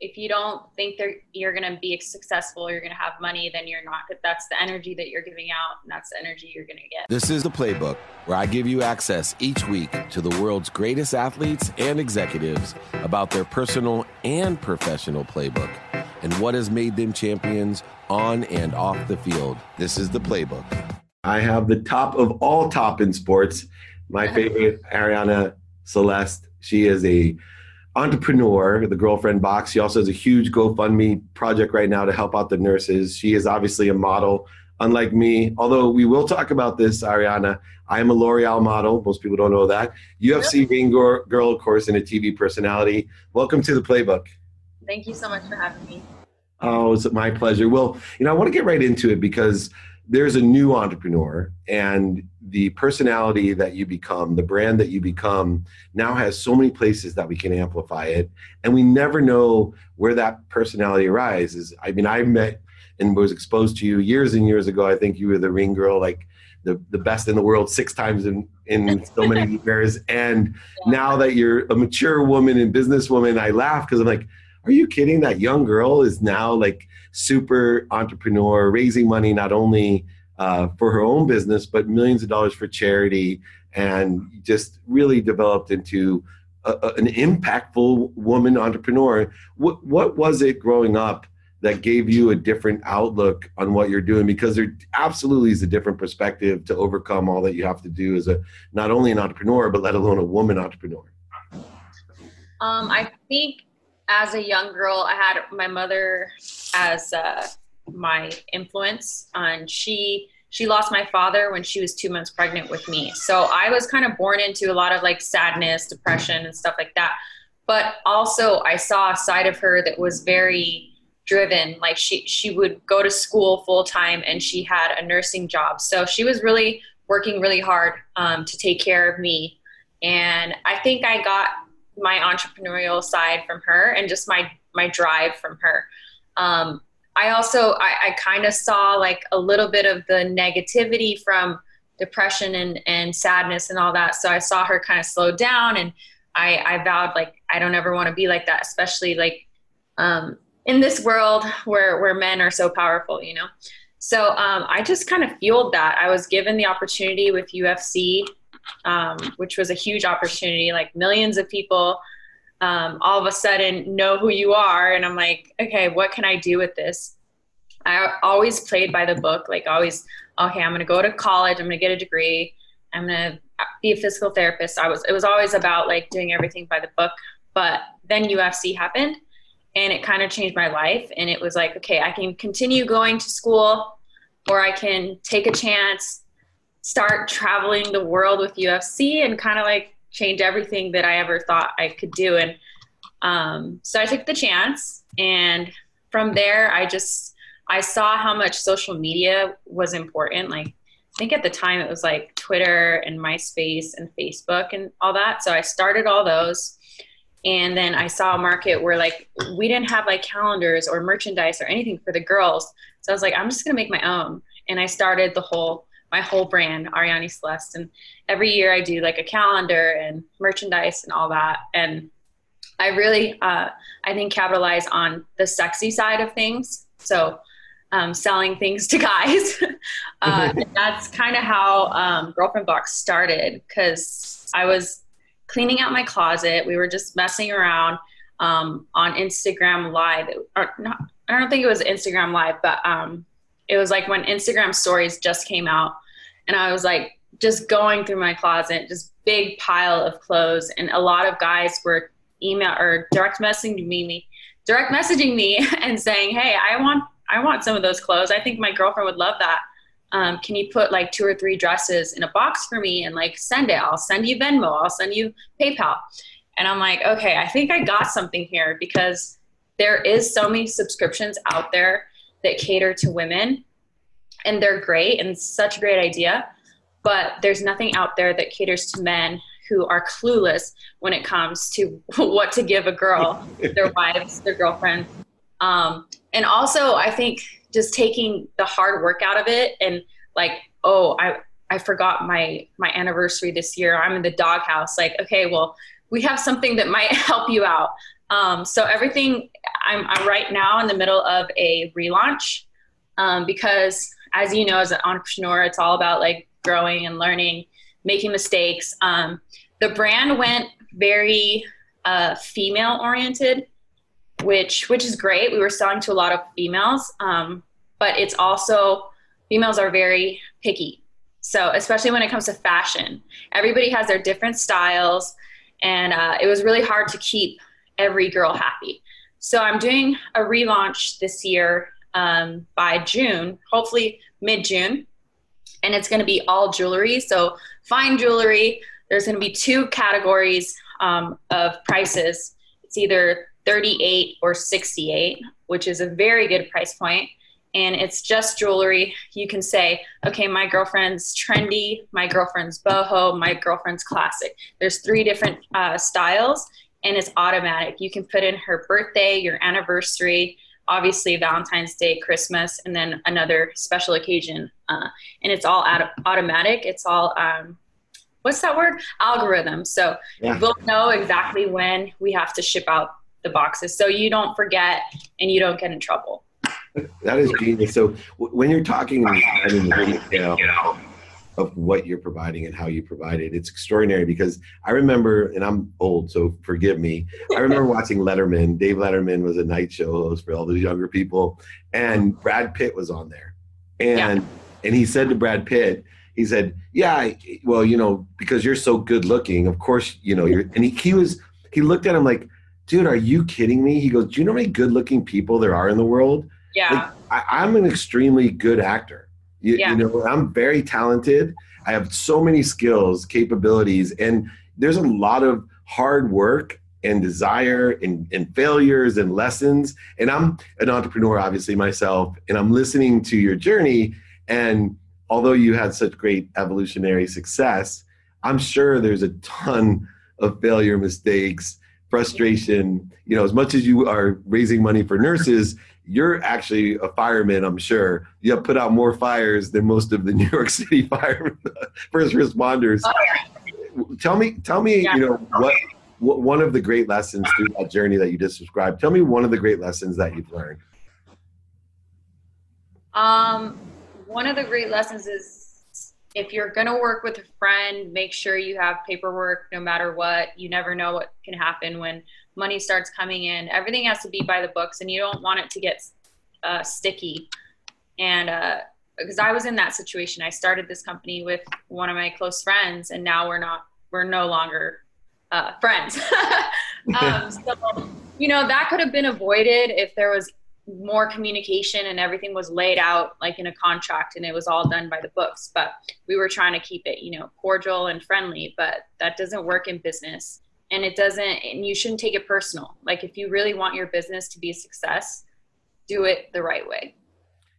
if you don't think that you're going to be successful, you're going to have money, then you're not. That's the energy that you're giving out, and that's the energy you're going to get. This is the playbook where I give you access each week to the world's greatest athletes and executives about their personal and professional playbook and what has made them champions on and off the field. This is the playbook. I have the top of all top in sports. My favorite, Arianny Celeste. She is a entrepreneur, the girlfriend box. She also has a huge GoFundMe project right now to help out the nurses. She is obviously a model, unlike me. Although we will talk about this, Arianny. I am a L'Oreal model. Most people don't know that. UFC ring girl, of course, and a TV personality. Welcome to the playbook. Thank you so much for having me. Oh, it's my pleasure. Well, you know, I want to get right into it because there's a new entrepreneur and the personality that you become the brand that you become now has so many places that we can amplify it. And we never know where that personality arises. I mean i met and was exposed to you years and years ago. I think you were the ring girl like the, the best in the world six times in, in so many years. And yeah. now that you're a mature woman and businesswoman i laugh because i'm like are you kidding that young girl is now like super entrepreneur, raising money not only uh, for her own business, but millions of dollars for charity, and just really developed into a, a, an impactful woman entrepreneur. What, what was it growing up that gave you a different outlook on what you're doing? Because there absolutely is a different perspective to overcome all that you have to do as a not only an entrepreneur, but let alone a woman entrepreneur. Um, I think as a young girl, I had my mother as uh, my influence, and she she lost my father when she was two months pregnant with me. So I was kind of born into a lot of like sadness, depression, and stuff like that. But also, I saw a side of her that was very driven. Like she she would go to school full time, and she had a nursing job. So she was really working really hard um, to take care of me. And I think I got my entrepreneurial side from her and just my my drive from her. Um, I also I, I kind of saw like a little bit of the negativity from depression and and sadness and all that. So I saw her kind of slow down, and I I vowed like I don't ever want to be like that, especially like um, in this world where where men are so powerful, you know. So um, I just kind of fueled that. I was given the opportunity with UFC um, which was a huge opportunity. Like millions of people um, all of a sudden know who you are. And I'm like, okay, what can I do with this? I always played by the book, like always, okay, I'm going to go to college, I'm going to get a degree, I'm going to be a physical therapist. I was, it was always about like doing everything by the book. But then UFC happened and it kind of changed my life. And it was like, okay, I can continue going to school or I can take a chance start traveling the world with UFC and kind of like change everything that I ever thought I could do. And um, so I took the chance. And from there, I just, I saw how much social media was important. Like, I think at the time it was like Twitter and MySpace and Facebook and all that. So I started all those. And then I saw a market where like we didn't have like calendars or merchandise or anything for the girls. So I was like, I'm just gonna make my own. And I started the whole my whole brand, Arianny Celeste. And every year I do like a calendar and merchandise and all that. And I really, uh, I think, capitalize on the sexy side of things. So um, selling things to guys. uh, that's kind of how um, Girlfriend Box started because I was cleaning out my closet. We were just messing around um, on Instagram Live. Or not, I don't think it was Instagram Live, but um, it was like when Instagram stories just came out and I was like just going through my closet, just big pile of clothes and a lot of guys were email or direct messaging me, direct messaging me and saying, "Hey, I want I want some of those clothes. I think my girlfriend would love that. Um, can you put like two or three dresses in a box for me and like send it? I'll send you Venmo. I'll send you PayPal." And I'm like, "Okay, I think I got something here because there is so many subscriptions out there that cater to women and they're great and such a great idea but there's nothing out there that caters to men who are clueless when it comes to what to give a girl their wives their girlfriends. Um, and also i think just taking the hard work out of it and like oh i i forgot my my anniversary this year. I'm in the doghouse. Like okay well we have something that might help you out Um, so everything, I'm, I'm right now in the middle of a relaunch um, because, as you know, as an entrepreneur, it's all about like growing and learning, making mistakes. Um, the brand went very uh, female oriented, which which is great. We were selling to a lot of females, um, but it's also females are very picky. So especially when it comes to fashion, everybody has their different styles, and uh, it was really hard to keep every girl happy. So I'm doing a relaunch this year um, by June, hopefully mid June, and it's going to be all jewelry. So fine jewelry. There's going to be two categories um, of prices. It's either 38 or 68, which is a very good price point. And it's just jewelry. You can say, okay, my girlfriend's trendy, my girlfriend's boho, my girlfriend's classic. There's three different uh, styles, and it's automatic. You can put in her birthday, your anniversary, obviously Valentine's Day, Christmas, and then another special occasion. Uh, and it's all ad- automatic. It's all um, what's that word? Algorithm. So yeah. we'll know exactly when we have to ship out the boxes, so you don't forget and you don't get in trouble. That is genius. So when you're talking in detail of what you're providing and how you provide it, it's extraordinary because I remember, and I'm old, so forgive me. I remember watching Letterman. Dave Letterman was a night show host for all those younger people, and Brad Pitt was on there, and yeah. and he said to Brad Pitt, he said, "Yeah, well, you know, because you're so good looking, of course, you know, you're." And he, he was he looked at him like, "Dude, are you kidding me?" He goes, "Do you know how many good looking people there are in the world?" Yeah, like, I, am an extremely good actor. You, yeah. you know, I'm very talented. I have so many skills, capabilities, and there's a lot of hard work and desire and, and failures and lessons. And I'm an entrepreneur, obviously myself, and I'm listening to your journey and although you had such great evolutionary success, I'm sure there's a ton of failure, mistakes, frustration. You know, as much as you are raising money for nurses, you're actually a fireman, I'm sure. You have put out more fires than most of the New York City fire first responders. Tell me, tell me, you know, what, what one of the great lessons through that journey that you just described. Tell me one of the great lessons that you've learned. Um, one of the great lessons is if you're going to work with a friend, make sure you have paperwork no matter what. You never know what can happen when money starts coming in. Everything has to be by the books, and you don't want it to get uh, sticky. And uh, because I was in that situation, I started this company with one of my close friends, and now we're not, we're no longer uh, friends. um, so, you know, that could have been avoided if there was more communication and everything was laid out like in a contract and it was all done by the books but we were trying to keep it you know cordial and friendly but that doesn't work in business and it doesn't and you shouldn't take it personal like if you really want your business to be a success do it the right way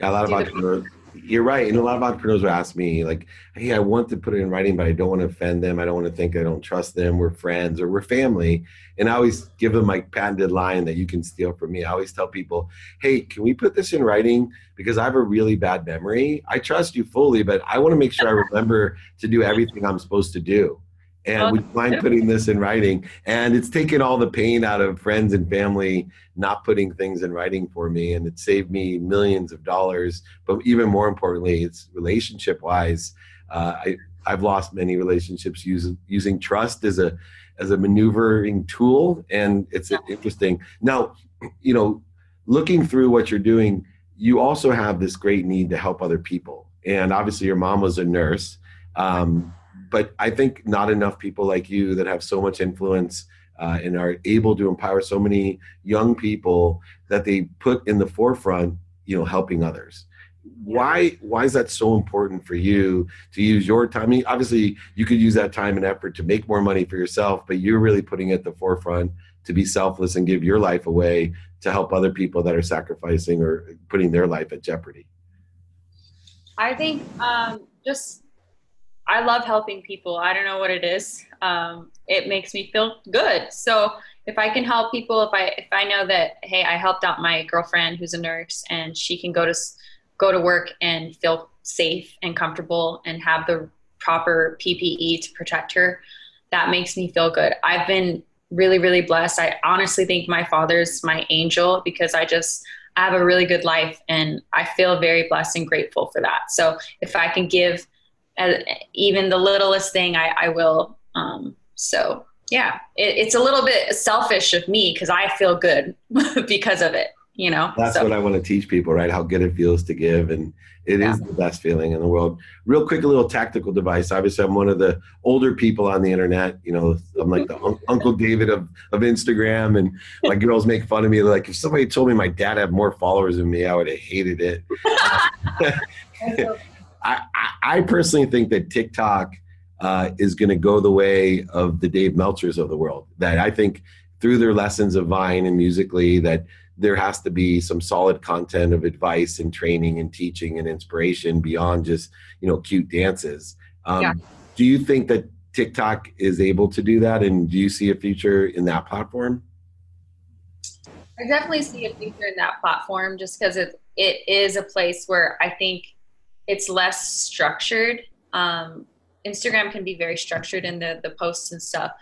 yeah, a lot do of entrepreneurs you're right. And a lot of entrepreneurs will ask me, like, hey, I want to put it in writing, but I don't want to offend them. I don't want to think I don't trust them. We're friends or we're family. And I always give them my patented line that you can steal from me. I always tell people, hey, can we put this in writing? Because I have a really bad memory. I trust you fully, but I want to make sure I remember to do everything I'm supposed to do and we mind putting this in writing. And it's taken all the pain out of friends and family not putting things in writing for me and it saved me millions of dollars. But even more importantly it's relationship wise uh, I, i've lost many relationships using using trust as a as a maneuvering tool and it's interesting. Now you know looking through what you're doing you also have this great need to help other people. And obviously your mom was a nurse. Um, but I think not enough people like you that have so much influence uh, and are able to empower so many young people that they put in the forefront, you know, helping others. Why why is that so important for you to use your time? I mean, obviously you could use that time and effort to make more money for yourself, but you're really putting it at the forefront to be selfless and give your life away to help other people that are sacrificing or putting their life at jeopardy. I think um, just I love helping people. I don't know what it is. Um, it makes me feel good. So if I can help people, if I if I know that hey, I helped out my girlfriend who's a nurse and she can go to go to work and feel safe and comfortable and have the proper PPE to protect her, that makes me feel good. I've been really, really blessed. I honestly think my father's my angel because I just I have a really good life and I feel very blessed and grateful for that. So if I can give uh, even the littlest thing, I, I will. Um, so yeah, it, it's a little bit selfish of me because I feel good because of it. You know, that's so. what I want to teach people, right? How good it feels to give, and it yeah. is the best feeling in the world. Real quick, a little tactical device. Obviously, I'm one of the older people on the internet. You know, I'm like the un- Uncle David of, of Instagram, and my girls make fun of me. Like, if somebody told me my dad had more followers than me, I would have hated it. I, I personally think that TikTok uh, is going to go the way of the Dave Meltzers of the world. That I think through their lessons of Vine and Musical.ly, that there has to be some solid content of advice and training and teaching and inspiration beyond just you know cute dances. Um, yeah. Do you think that TikTok is able to do that, and do you see a future in that platform? I definitely see a future in that platform, just because it it is a place where I think it's less structured. Um, Instagram can be very structured in the the posts and stuff.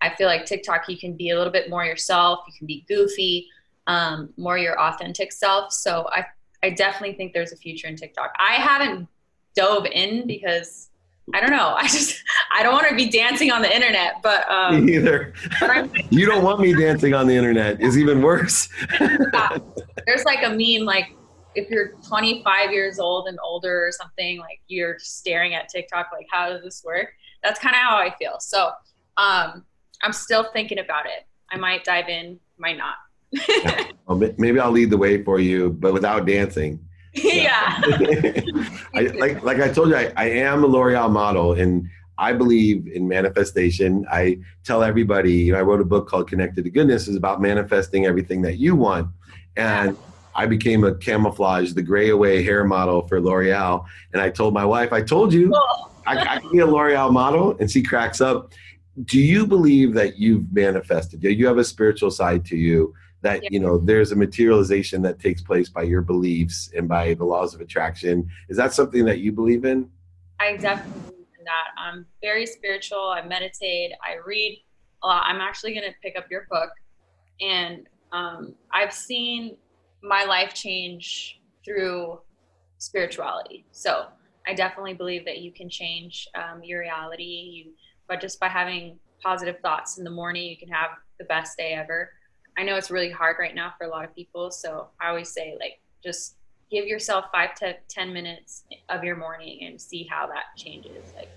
I feel like TikTok you can be a little bit more yourself. You can be goofy, um, more your authentic self. So I I definitely think there's a future in TikTok. I haven't dove in because I don't know. I just I don't want to be dancing on the internet, but um, me either. But you don't want me dancing on the internet. Is even worse. There's like a meme like if you're 25 years old and older or something, like you're staring at TikTok, like how does this work? That's kind of how I feel. So um, I'm still thinking about it. I might dive in, might not. yeah. well, maybe I'll lead the way for you, but without dancing. Yeah. I, like like I told you, I, I am a L'Oreal model, and I believe in manifestation. I tell everybody, you know, I wrote a book called Connected to Goodness, is about manifesting everything that you want, and. I became a camouflage, the gray away hair model for L'Oreal. And I told my wife, I told you I, I can be a L'Oreal model. And she cracks up. Do you believe that you've manifested? Do you have a spiritual side to you that, yeah. you know, there's a materialization that takes place by your beliefs and by the laws of attraction? Is that something that you believe in? I definitely believe in that. I'm very spiritual. I meditate. I read a lot. I'm actually going to pick up your book. And um, I've seen my life change through spirituality. So I definitely believe that you can change um, your reality. You, but just by having positive thoughts in the morning, you can have the best day ever. I know it's really hard right now for a lot of people. So I always say, like, just give yourself five to 10 minutes of your morning and see how that changes. Like,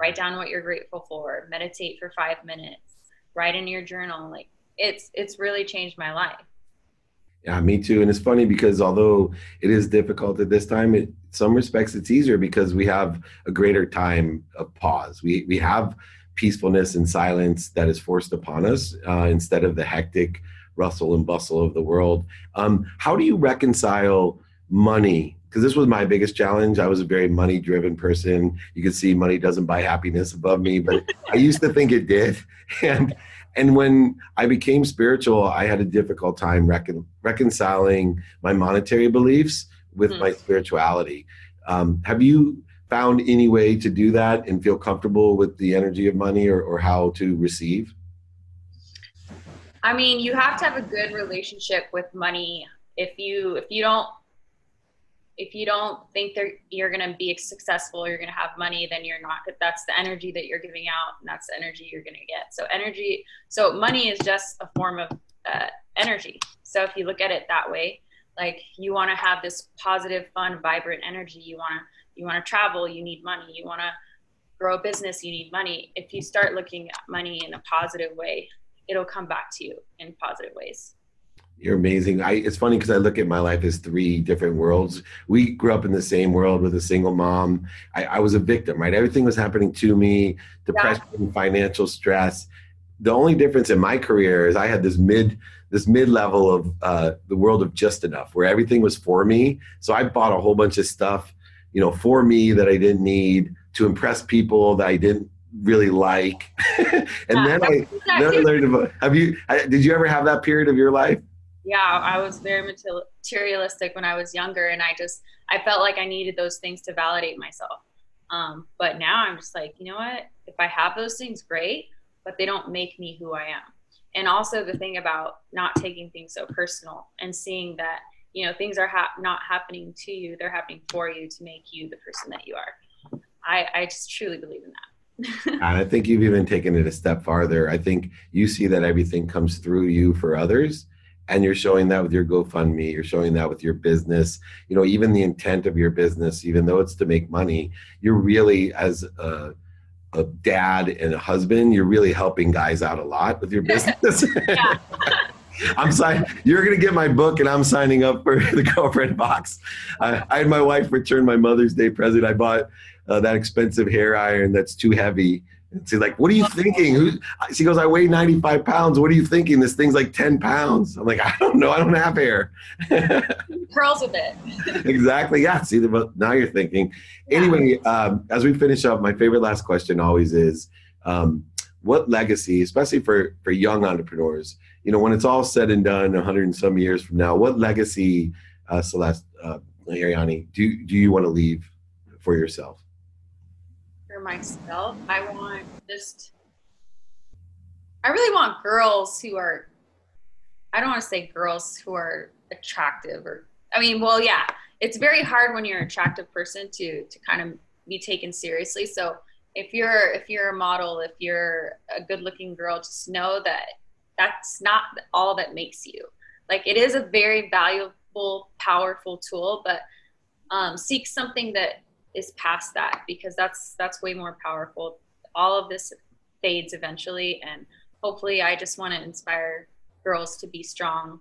write down what you're grateful for, meditate for five minutes, write in your journal. Like, it's, it's really changed my life. Yeah, me too. And it's funny because although it is difficult at this time, in some respects it's easier because we have a greater time of pause. We we have peacefulness and silence that is forced upon us uh, instead of the hectic rustle and bustle of the world. Um, how do you reconcile money? Because this was my biggest challenge. I was a very money driven person. You can see money doesn't buy happiness above me, but I used to think it did. And and when I became spiritual, I had a difficult time recon- reconciling my monetary beliefs with mm. my spirituality. Um, have you found any way to do that and feel comfortable with the energy of money or, or how to receive? I mean, you have to have a good relationship with money. If you if you don't if you don't think that you're going to be successful, you're going to have money, then you're not. That's the energy that you're giving out, and that's the energy you're going to get. So energy, so money is just a form of uh, energy. So if you look at it that way, like you want to have this positive, fun, vibrant energy. You want to you want to travel, you need money. You want to grow a business, you need money. If you start looking at money in a positive way, it'll come back to you in positive ways. You're amazing. I, it's funny because I look at my life as three different worlds. We grew up in the same world with a single mom. I, I was a victim, right? Everything was happening to me, depression, yeah. financial stress. The only difference in my career is I had this mid this mid level of uh, the world of just enough, where everything was for me. So I bought a whole bunch of stuff, you know, for me that I didn't need to impress people that I didn't really like. and yeah, then I then I learned about. Have you? Did you ever have that period of your life? Yeah, I was very materialistic when I was younger, and I just I felt like I needed those things to validate myself. Um, but now I'm just like, you know what? If I have those things, great, but they don't make me who I am. and also the thing about not taking things so personal and seeing that you know things are ha- not happening to you they're happening for you to make you the person that you are i i just truly believe in that and i think you've even taken it a step farther i think you see that everything comes through you for others and you're showing that with your gofundme you're showing that with your business you know even the intent of your business even though it's to make money you're really as a, a dad and a husband you're really helping guys out a lot with your business I'm signing. You're gonna get my book, and I'm signing up for the girlfriend box. I, I had my wife return my Mother's Day present. I bought uh, that expensive hair iron that's too heavy. And she's like, "What are you thinking?" Who? She goes, "I weigh 95 pounds. What are you thinking? This thing's like 10 pounds." I'm like, "I don't know. I don't have hair." Curls a bit. exactly. Yeah. See, now you're thinking. Anyway, um, as we finish up, my favorite last question always is, um, what legacy, especially for for young entrepreneurs, you know, when it's all said and done, 100 and some years from now, what legacy, uh, Celeste, uh, Arianny, do do you want to leave for yourself? Myself, I want just, I really want girls who are, I don't want to say girls who are attractive or, I mean, well, yeah, it's very hard when you're an attractive person to to kind of be taken seriously. So if you're if you're a model, if you're a good looking girl, just know that that's not all that makes you. Like it is a very valuable, powerful tool, but um, seek something that is past that because that's that's way more powerful. All of this fades eventually, and hopefully, I just want to inspire girls to be strong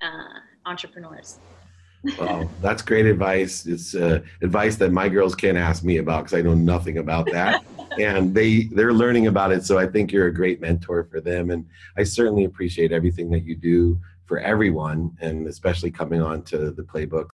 uh, entrepreneurs. well, that's great advice. It's uh, advice that my girls can't ask me about because I know nothing about that. and they they're learning about it so i think you're a great mentor for them and i certainly appreciate everything that you do for everyone and especially coming on to the playbook